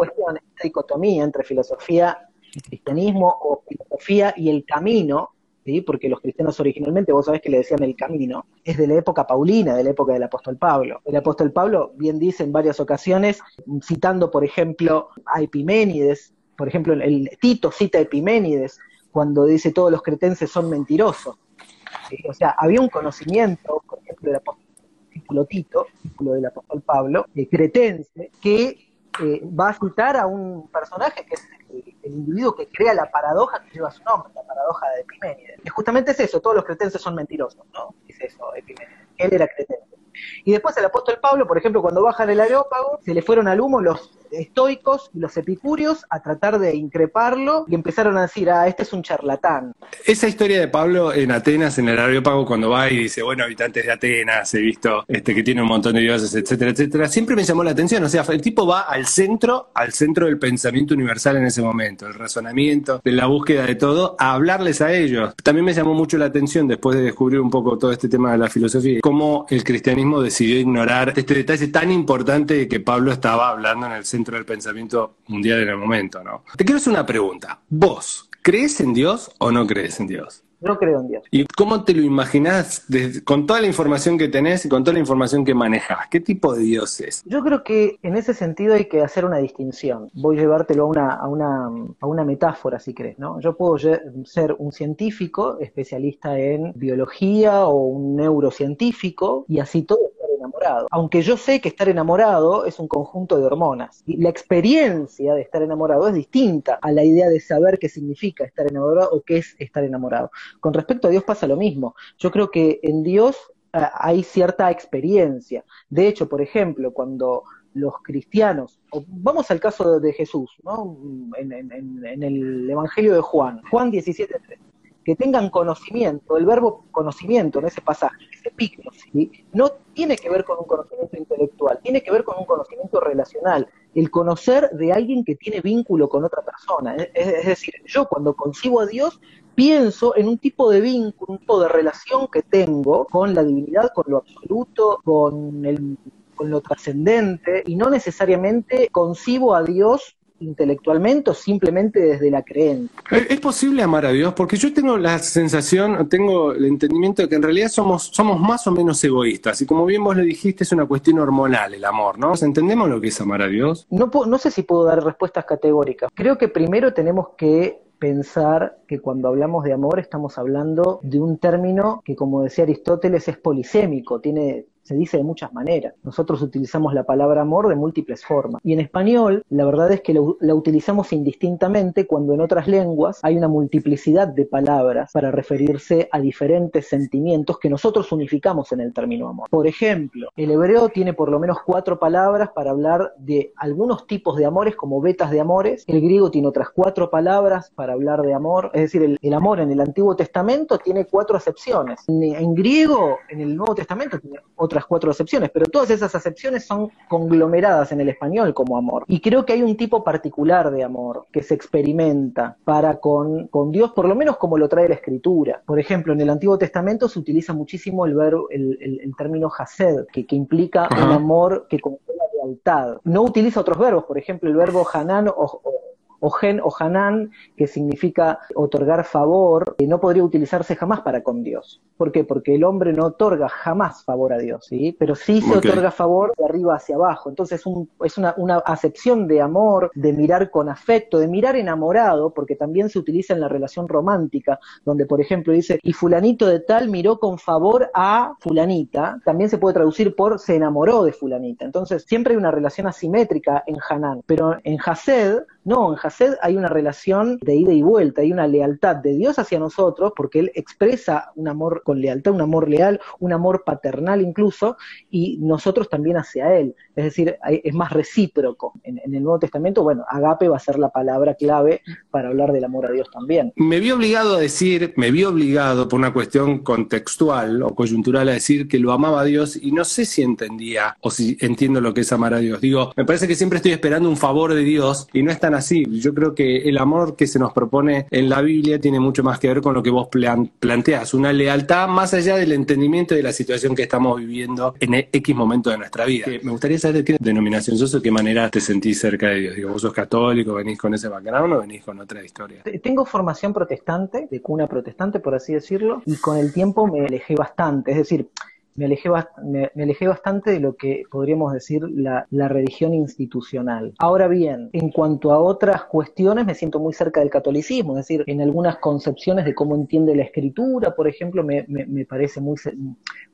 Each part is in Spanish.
cuestión, esta dicotomía entre filosofía y cristianismo o filosofía y el camino, ¿sí? porque los cristianos originalmente, vos sabés que le decían el camino, es de la época paulina, de la época del apóstol Pablo. El apóstol Pablo bien dice en varias ocasiones, citando por ejemplo a Epiménides, por ejemplo el Tito cita a Epiménides cuando dice todos los cretenses son mentirosos. O sea, había un conocimiento, por ejemplo, del apóstol Tito, del apóstol Pablo, de cretense, que eh, va a citar a un personaje que es el, individuo que crea la paradoja que lleva su nombre, la paradoja de Epiménides. Y justamente es eso, todos los cretenses son mentirosos, ¿no? Es eso, Epiménides. Él era cretense. Y después el apóstol Pablo, por ejemplo, cuando baja del areópago, se le fueron al humo los estoicos y los epicúreos a tratar de increparlo y empezaron a decir, ah, este es un charlatán. Esa historia de Pablo en Atenas, en el areópago, cuando va y dice, bueno, habitantes de Atenas, he visto este, que tiene un montón de dioses, etcétera, etcétera, siempre me llamó la atención. O sea, el tipo va al centro, al centro del pensamiento universal en ese momento, el razonamiento, de la búsqueda de todo, a hablarles a ellos. También me llamó mucho la atención, después de descubrir un poco todo este tema de la filosofía, cómo el cristianismo decidió ignorar este detalle tan importante que Pablo estaba hablando en el centro dentro del pensamiento mundial en el momento, ¿no? Te quiero hacer una pregunta. ¿Vos crees en Dios o no crees en Dios? No creo en Dios. ¿Y cómo te lo imaginás con toda la información que tenés y con toda la información que manejas? ¿Qué tipo de Dios es? Yo creo que en ese sentido hay que hacer una distinción. Voy a llevártelo a una, a una, a una metáfora, si crees, ¿no? Yo puedo ser un científico, especialista en biología o un neurocientífico, y así todo Aunque yo sé que estar enamorado es un conjunto de hormonas. Y la experiencia de estar enamorado es distinta a la idea de saber qué significa estar enamorado o qué es estar enamorado. Con respecto a Dios pasa lo mismo. Yo creo que en Dios eh, hay cierta experiencia. De hecho, por ejemplo, cuando los cristianos, vamos al caso de Jesús, ¿no? en, en el Evangelio de Juan, Juan 17.3 que tengan conocimiento, el verbo conocimiento en ese pasaje, ese picno, no tiene que ver con un conocimiento intelectual, tiene que ver con un conocimiento relacional, el conocer de alguien que tiene vínculo con otra persona. Es, decir, yo cuando concibo a Dios pienso en un tipo de vínculo, un tipo de relación que tengo con la divinidad, con lo absoluto, con el con lo trascendente y no necesariamente concibo a Dios intelectualmente o simplemente desde la creencia. ¿Es posible amar a Dios? Porque yo tengo la sensación, tengo el entendimiento de que en realidad somos, somos más o menos egoístas. Y como bien vos le dijiste, es una cuestión hormonal el amor, ¿no? ¿Entendemos lo que es amar a Dios? No, no sé si puedo dar respuestas categóricas. Creo que primero tenemos que pensar que cuando hablamos de amor estamos hablando de un término que, como decía Aristóteles, es polisémico, tiene se dice de muchas maneras. Nosotros utilizamos la palabra amor de múltiples formas. Y en español, la verdad es que la utilizamos indistintamente cuando en otras lenguas hay una multiplicidad de palabras para referirse a diferentes sentimientos que nosotros unificamos en el término amor. Por ejemplo, el hebreo tiene por lo menos cuatro palabras para hablar de algunos tipos de amores como betas de amores. El griego tiene otras cuatro palabras para hablar de amor. Es decir, el, amor en el Antiguo Testamento tiene cuatro acepciones. En, en griego, en el Nuevo Testamento, tiene otras cuatro acepciones, pero todas esas acepciones son conglomeradas en el español como amor. Y creo que hay un tipo particular de amor que se experimenta para con, con Dios, por lo menos como lo trae la escritura. Por ejemplo, en el Antiguo Testamento se utiliza muchísimo el, verbo, el, el, término hased, que, que implica un amor que contiene la lealtad. No utiliza otros verbos, por ejemplo, el verbo hanan o o gen o hanan, que significa otorgar favor, que no podría utilizarse jamás para con Dios. ¿Por qué? Porque el hombre no otorga jamás favor a Dios, ¿sí? Pero sí se otorga favor de arriba hacia abajo. Entonces es una, una acepción de amor, de mirar con afecto, de mirar enamorado, porque también se utiliza en la relación romántica, donde por ejemplo dice, y fulanito de tal miró con favor a fulanita, también se puede traducir por se enamoró de fulanita. Entonces siempre hay una relación asimétrica en Hanan, pero en Hased, no, en Hased hay una relación de ida y vuelta, hay una lealtad de Dios hacia nosotros, porque Él expresa un amor con lealtad, un amor leal, un amor paternal incluso, y nosotros también hacia Él. Es decir, es más recíproco. En, el Nuevo Testamento, bueno, agape va a ser la palabra clave para hablar del amor a Dios también. Me vi obligado a decir, me vi obligado por una cuestión contextual o coyuntural a decir que lo amaba a Dios y no sé si entendía o si entiendo lo que es amar a Dios. Digo, me parece que siempre estoy esperando un favor de Dios y no es así. Yo creo que el amor que se nos propone en la Biblia tiene mucho más que ver con lo que vos planteas, una lealtad más allá del entendimiento de la situación que estamos viviendo en X momento de nuestra vida. Me gustaría saber de qué denominación sos o de qué manera te sentís cerca de Dios. Digo, vos sos católico, venís con ese background o venís con otra historia. Tengo formación protestante, de cuna protestante, por así decirlo, y con el tiempo me alejé bastante. Es decir, me alejé, me, alejé bastante de lo que podríamos decir la, religión institucional. Ahora bien, en cuanto a otras cuestiones, me siento muy cerca del catolicismo, es decir, en algunas concepciones de cómo entiende la escritura, por ejemplo, me, parece muy,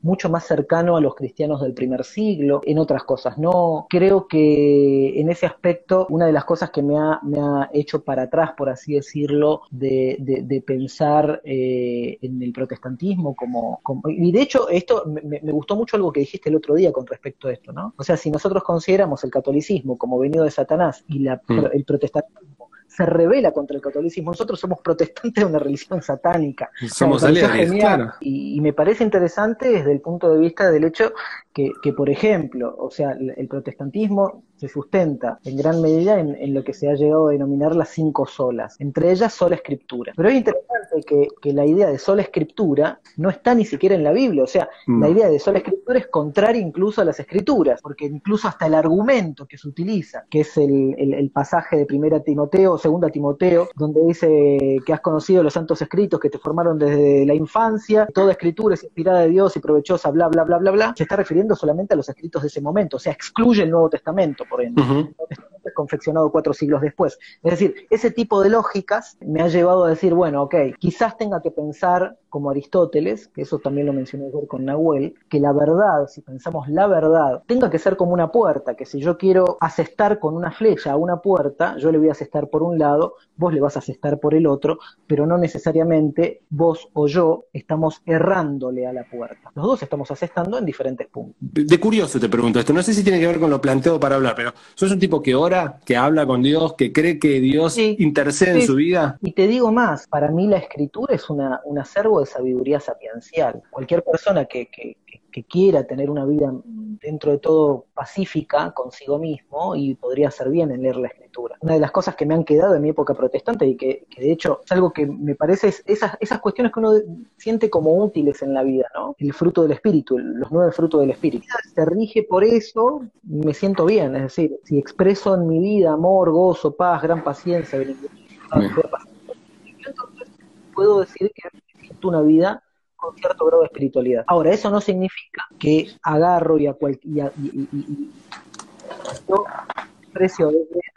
mucho más cercano a los cristianos del primer siglo, en otras cosas no. Creo que en ese aspecto, una de las cosas que me ha, me ha hecho para atrás, por así decirlo, de, de, pensar eh, en el protestantismo como, como, Y de hecho, esto me, me, gustó mucho algo que dijiste el otro día con respecto a esto, ¿no? O sea, si nosotros consideramos el catolicismo como venido de Satanás y la, mm. el protestantismo se revela contra el catolicismo. Nosotros somos protestantes de una religión satánica. Somos aliados, claro. y, me parece interesante desde el punto de vista del hecho que, que por ejemplo, o sea, el protestantismo se sustenta en gran medida en, lo que se ha llegado a denominar las cinco solas, entre ellas sola escritura. Pero es interesante que, que la idea de sola escritura no está ni siquiera en la Biblia, o sea, mm. la idea de sola escritura es contraria incluso a las escrituras, porque incluso hasta el argumento que se utiliza, que es el, el, pasaje de primera Timoteo, segunda Timoteo, donde dice que has conocido los santos escritos que te formaron desde la infancia, toda escritura es inspirada de Dios y provechosa, bla, bla, bla, bla, bla, se está refiriendo solamente a los escritos de ese momento, o sea, excluye el Nuevo Testamento por ende. confeccionado cuatro siglos después. Es decir, ese tipo de lógicas me ha llevado a decir, bueno, ok, quizás tenga que pensar como Aristóteles, que eso también lo mencioné ayer con Nahuel, que la verdad, si pensamos la verdad, tenga que ser como una puerta, que si yo quiero asestar con una flecha a una puerta, yo le voy a asestar por un lado, vos le vas a asestar por el otro, pero no necesariamente vos o yo estamos errándole a la puerta. Los dos estamos asestando en diferentes puntos. De curioso te pregunto esto, no sé si tiene que ver con lo planteado para hablar, pero sos un tipo que ora, que habla con Dios, que cree que Dios intercede en su vida. Y te digo más, para mí la escritura es una, un acervo de sabiduría sapiencial. Cualquier persona que, que, que quiera tener una vida dentro de todo pacífica consigo mismo y podría hacer bien en leer la escritura. Una de las cosas que me han quedado en mi época protestante y que, de hecho es algo que me parece es esas, esas cuestiones que uno siente como útiles en la vida, ¿no? El fruto del espíritu, los nueve frutos del espíritu. Se rige por eso, me siento bien, es decir, si expreso en mi vida amor, gozo, paz, gran paciencia, entonces puedo decir que una vida con cierto grado de espiritualidad. Ahora, eso no significa que agarro y a cualquier... yo precio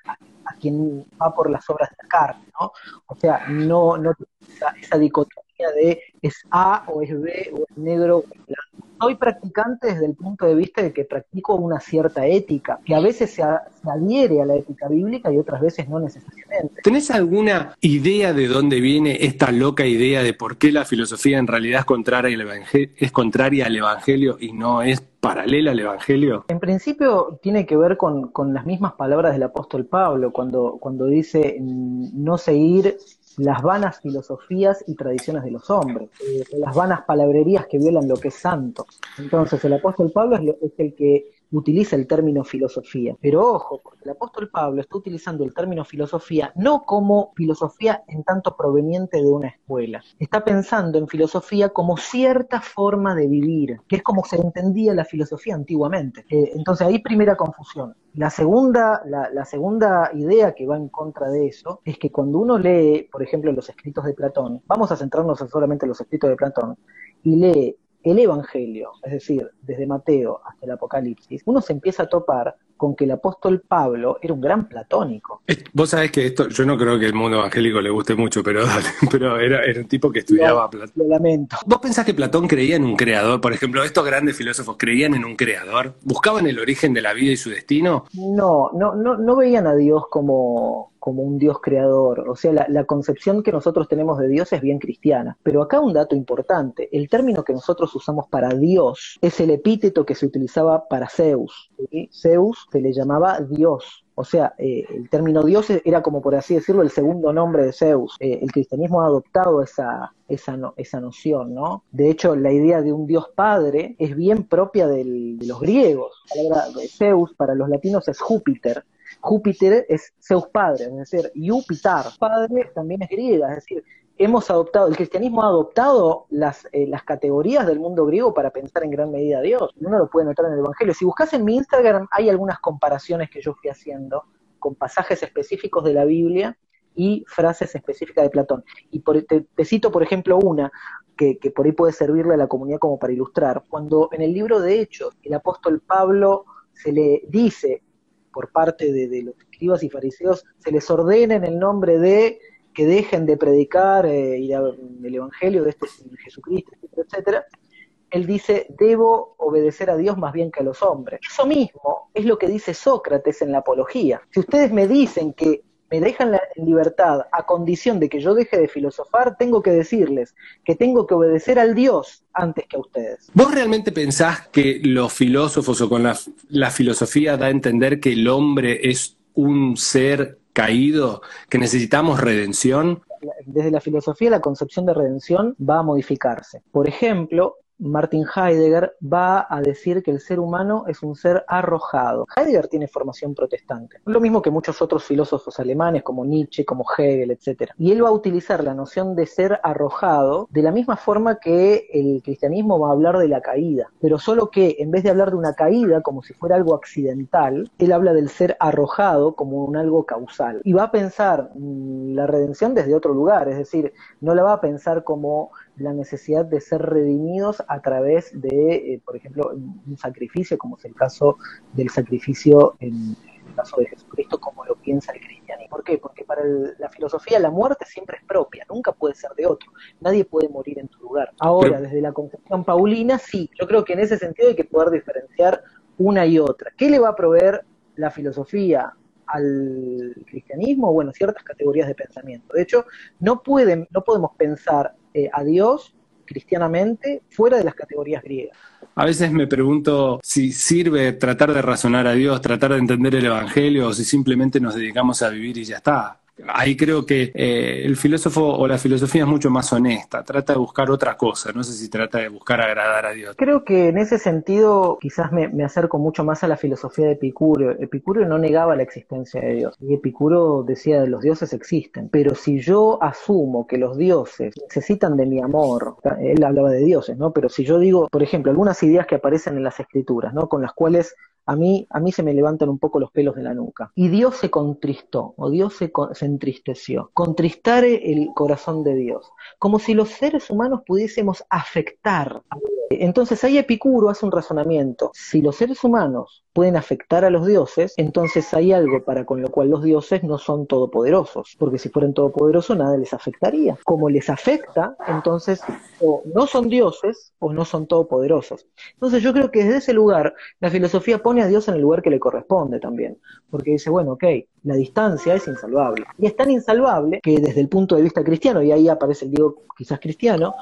a, a, quien va por las obras de la carne, ¿no? O sea, no, no esa, esa dicotomía de es A o es B o es negro o es blanco soy practicante desde el punto de vista de que practico una cierta ética, que a veces se, adhiere a la ética bíblica y otras veces no necesariamente. ¿Tenés alguna idea de dónde viene esta loca idea de por qué la filosofía en realidad es contraria al evangelio, es contraria al evangelio y no es paralela al Evangelio? En principio tiene que ver con, con, las mismas palabras del apóstol Pablo, cuando, cuando dice no seguir las vanas filosofías y tradiciones de los hombres, eh, las vanas palabrerías que violan lo que es santo. Entonces el apóstol Pablo es el que utiliza el término filosofía. Pero ojo, porque el apóstol Pablo está utilizando el término filosofía no como filosofía en tanto proveniente de una escuela. Está pensando en filosofía como cierta forma de vivir, que es como se entendía la filosofía antiguamente. Eh, entonces ahí primera confusión. La segunda, la, la segunda idea que va en contra de eso es que cuando uno lee, por ejemplo, los escritos de Platón, vamos a centrarnos solamente en los escritos de Platón, y lee el Evangelio, es decir, desde Mateo hasta el Apocalipsis, uno se empieza a topar con que el apóstol Pablo era un gran platónico. Vos sabés que esto, yo no creo que el mundo evangélico le guste mucho, pero, pero era, era un tipo que estudiaba Platón. Lo lamento. ¿Vos pensás que Platón creía en un creador? Por ejemplo, estos grandes filósofos creían en un creador, buscaban el origen de la vida y su destino. No, no, no, no veían a Dios como, como un Dios creador. O sea, la, concepción que nosotros tenemos de Dios es bien cristiana. Pero acá un dato importante, el término que nosotros usamos para Dios es el epíteto que se utilizaba para Zeus. Zeus se le llamaba Dios. O sea, eh, el término Dios era como por así decirlo el segundo nombre de Zeus. Eh, el cristianismo ha adoptado esa, esa, esa noción, ¿no? De hecho, la idea de un Dios Padre es bien propia de los griegos. La palabra Zeus para los latinos es Júpiter Júpiter es Zeus padre, es decir, Júpiter padre también es griega, es decir, hemos adoptado, el cristianismo ha adoptado las, eh, las categorías del mundo griego para pensar en gran medida a Dios. Uno lo puede notar en el Evangelio. Si buscas en mi Instagram, hay algunas comparaciones que yo fui haciendo con pasajes específicos de la Biblia y frases específicas de Platón. Y te, cito, por ejemplo, una que, por ahí puede servirle a la comunidad como para ilustrar. Cuando en el libro de Hechos el apóstol Pablo se le dice por parte de los escribas y fariseos, se les ordena en el nombre de que dejen de predicar eh, el Evangelio de este Jesucristo, etcétera, etcétera, él dice, debo obedecer a Dios más bien que a los hombres. Eso mismo es lo que dice Sócrates en la apología. Si ustedes me dicen que me dejan la libertad a condición de que yo deje de filosofar, tengo que decirles que tengo que obedecer al Dios antes que a ustedes. ¿Vos realmente pensás que los filósofos o con la filosofía da a entender que el hombre es un ser caído, que necesitamos redención? Desde la filosofía la concepción de redención va a modificarse. Por ejemplo, Martin Heidegger va a decir que el ser humano es un ser arrojado. Heidegger tiene formación protestante, lo mismo que muchos otros filósofos alemanes como Nietzsche, como Hegel, etc. Y él va a utilizar la noción de ser arrojado de la misma forma que el cristianismo va a hablar de la caída, pero solo que en vez de hablar de una caída como si fuera algo accidental, él habla del ser arrojado como un algo causal. Y va a pensar mm, la redención desde otro lugar, es decir, no la va a pensar como la necesidad de ser redimidos a través de, eh, por ejemplo, un sacrificio, como es el caso del sacrificio en, el caso de Jesucristo, como lo piensa el cristianismo. ¿Por qué? Porque para la filosofía la muerte siempre es propia, nunca puede ser de otro. Nadie puede morir en tu lugar. Ahora, desde la concepción paulina, sí, yo creo que en ese sentido hay que poder diferenciar una y otra. ¿Qué le va a proveer la filosofía al cristianismo? Bueno, ciertas categorías de pensamiento. De hecho, no, pueden, no podemos pensar eh, a Dios cristianamente fuera de las categorías griegas. A veces me pregunto si sirve tratar de razonar a Dios, tratar de entender el Evangelio, o si simplemente nos dedicamos a vivir y ya está ahí creo que eh, el filósofo o la filosofía es mucho más honesta, trata de buscar otra cosa, no sé si trata de buscar agradar a Dios. Creo que en ese sentido quizás me, acerco mucho más a la filosofía de Epicuro. Epicuro no negaba la existencia de Dios, y Epicuro decía los dioses existen, pero si yo asumo que los dioses necesitan de mi amor, él hablaba de dioses, ¿no? Pero si yo digo, por ejemplo, algunas ideas que aparecen en las escrituras, ¿no? Con las cuales a mí, a mí se me levantan un poco los pelos de la nuca. Y Dios se contristó, o Dios se, se entristeció. Contristar el corazón de Dios, como si los seres humanos pudiésemos afectar. Entonces ahí Epicuro hace un razonamiento. Si los seres humanos pueden afectar a los dioses, entonces hay algo para con lo cual los dioses no son todopoderosos, porque si fueran todopoderosos nada les afectaría. Como les afecta, entonces o no son dioses o no son todopoderosos. Entonces yo creo que desde ese lugar la filosofía pone a Dios en el lugar que le corresponde también, porque dice, bueno, ok, la distancia es insalvable. Y es tan insalvable que desde el punto de vista cristiano, y ahí aparece el Dios quizás cristiano,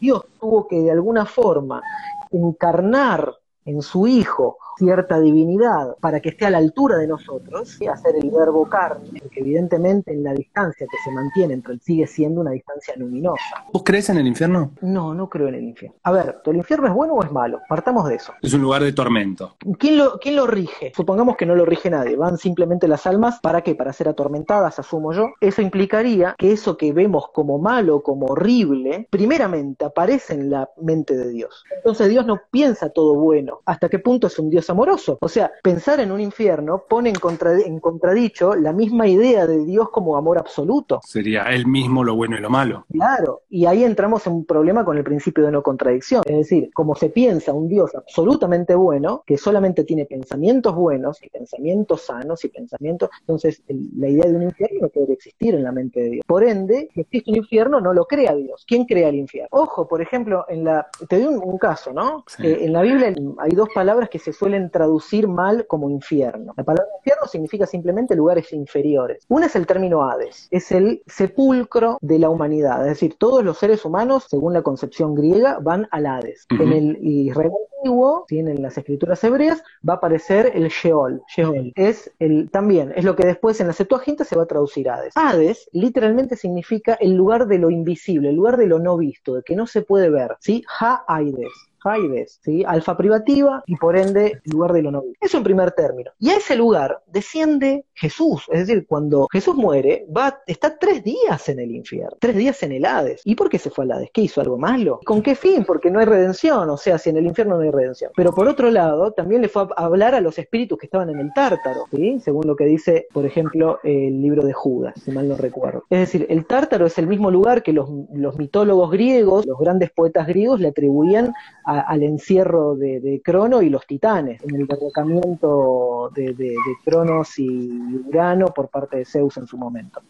Dios tuvo que de alguna forma encarnar en su Hijo cierta divinidad para que esté a la altura de nosotros, y hacer el verbo carne, que evidentemente en la distancia que se mantiene entre él sigue siendo una distancia luminosa. ¿Vos crees en el infierno? No, no creo en el infierno. A ver, ¿el infierno es bueno o es malo? Partamos de eso. Es un lugar de tormento. ¿Quién lo, quién lo rige? Supongamos que no lo rige nadie, van simplemente las almas, ¿para qué? Para ser atormentadas, asumo yo. Eso implicaría que eso que vemos como malo, como horrible, primeramente aparece en la mente de Dios. Entonces Dios no piensa todo bueno. ¿Hasta qué punto es un Dios amoroso. O sea, pensar en un infierno pone en, en contradicho la misma idea de Dios como amor absoluto. Sería él mismo lo bueno y lo malo. Claro, y ahí entramos en un problema con el principio de no contradicción. Es decir, como se piensa un Dios absolutamente bueno, que solamente tiene pensamientos buenos y pensamientos sanos y pensamientos, entonces la idea de un infierno no puede existir en la mente de Dios. Por ende, si existe un infierno, no lo crea Dios. ¿Quién crea el infierno? Ojo, por ejemplo, en la, te doy un, caso, ¿no? en la Biblia hay dos palabras que se suelen traducir mal como infierno. La palabra infierno significa simplemente lugares inferiores. Una es el término Hades, es el sepulcro de la humanidad, es decir, todos los seres humanos, según la concepción griega, van al Hades. En el Israel antiguo, en las escrituras hebreas, va a aparecer el Sheol. Sheol es el, también, es lo que después en la Septuaginta se va a traducir Hades. Hades literalmente significa el lugar de lo invisible, el lugar de lo no visto, de que no se puede ver, ¿sí? Ha-Aides. Haides, ¿sí? alfa privativa y por ende lugar de lo noble. Eso en primer término. Y a ese lugar desciende Jesús, es decir, cuando Jesús muere, va, está tres días en el infierno, tres días en el Hades. ¿Y por qué se fue al Hades? ¿Qué hizo algo malo? ¿Con qué fin? Porque no hay redención, o sea, si en el infierno no hay redención. Pero por otro lado, también le fue a hablar a los espíritus que estaban en el tártaro, ¿sí? según lo que dice, por ejemplo, el libro de Judas, si mal no recuerdo. Es decir, el tártaro es el mismo lugar que los, los mitólogos griegos, los grandes poetas griegos, le atribuían al encierro de, Crono y los titanes, en el derrocamiento de, Cronos y Urano por parte de Zeus en su momento.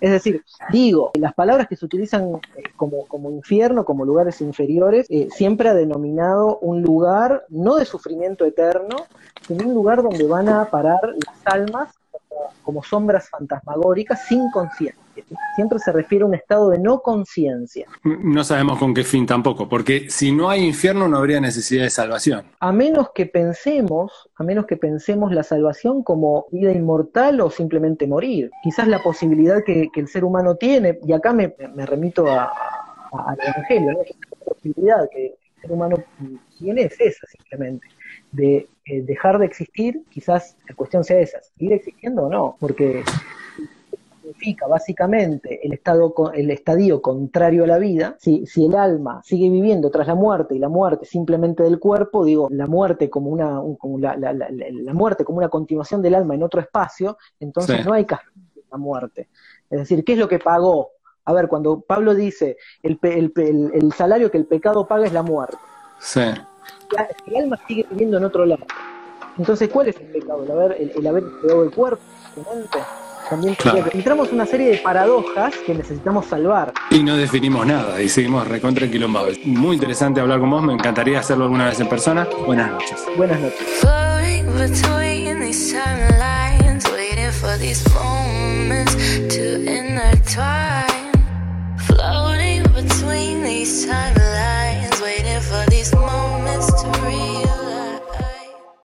Es decir, digo, las palabras que se utilizan eh, como, como infierno, como lugares inferiores, eh, siempre ha denominado un lugar no de sufrimiento eterno, sino un lugar donde van a parar las almas como sombras fantasmagóricas sin conciencia. Siempre se refiere a un estado de no conciencia. No sabemos con qué fin tampoco, porque si no hay infierno no habría necesidad de salvación. A menos que pensemos, a menos que pensemos la salvación como vida inmortal o simplemente morir. Quizás la posibilidad que, el ser humano tiene, y acá me, remito al Evangelio, la posibilidad que el ser humano tiene es esa simplemente, de eh, dejar de existir, quizás la cuestión sea esa, seguir existiendo o no, porque significa básicamente el estado el estadio contrario a la vida, si, si el alma sigue viviendo tras la muerte y la muerte simplemente del cuerpo, digo, la muerte como una como la, la, la, muerte como una continuación del alma en otro espacio, entonces no hay castigo la muerte. Es decir, ¿qué es lo que pagó? A ver, cuando Pablo dice el, el, el, el salario que el pecado paga es la muerte. Sí el alma sigue viviendo en otro lado. Entonces, ¿cuál es el pecado? El haber, el, el haber pegado el cuerpo, la. También claro. entramos una serie de paradojas que necesitamos salvar. Y no definimos nada, y seguimos recontra quilombados. Muy interesante hablar con vos, me encantaría hacerlo alguna vez en persona. Buenas noches. Buenas noches.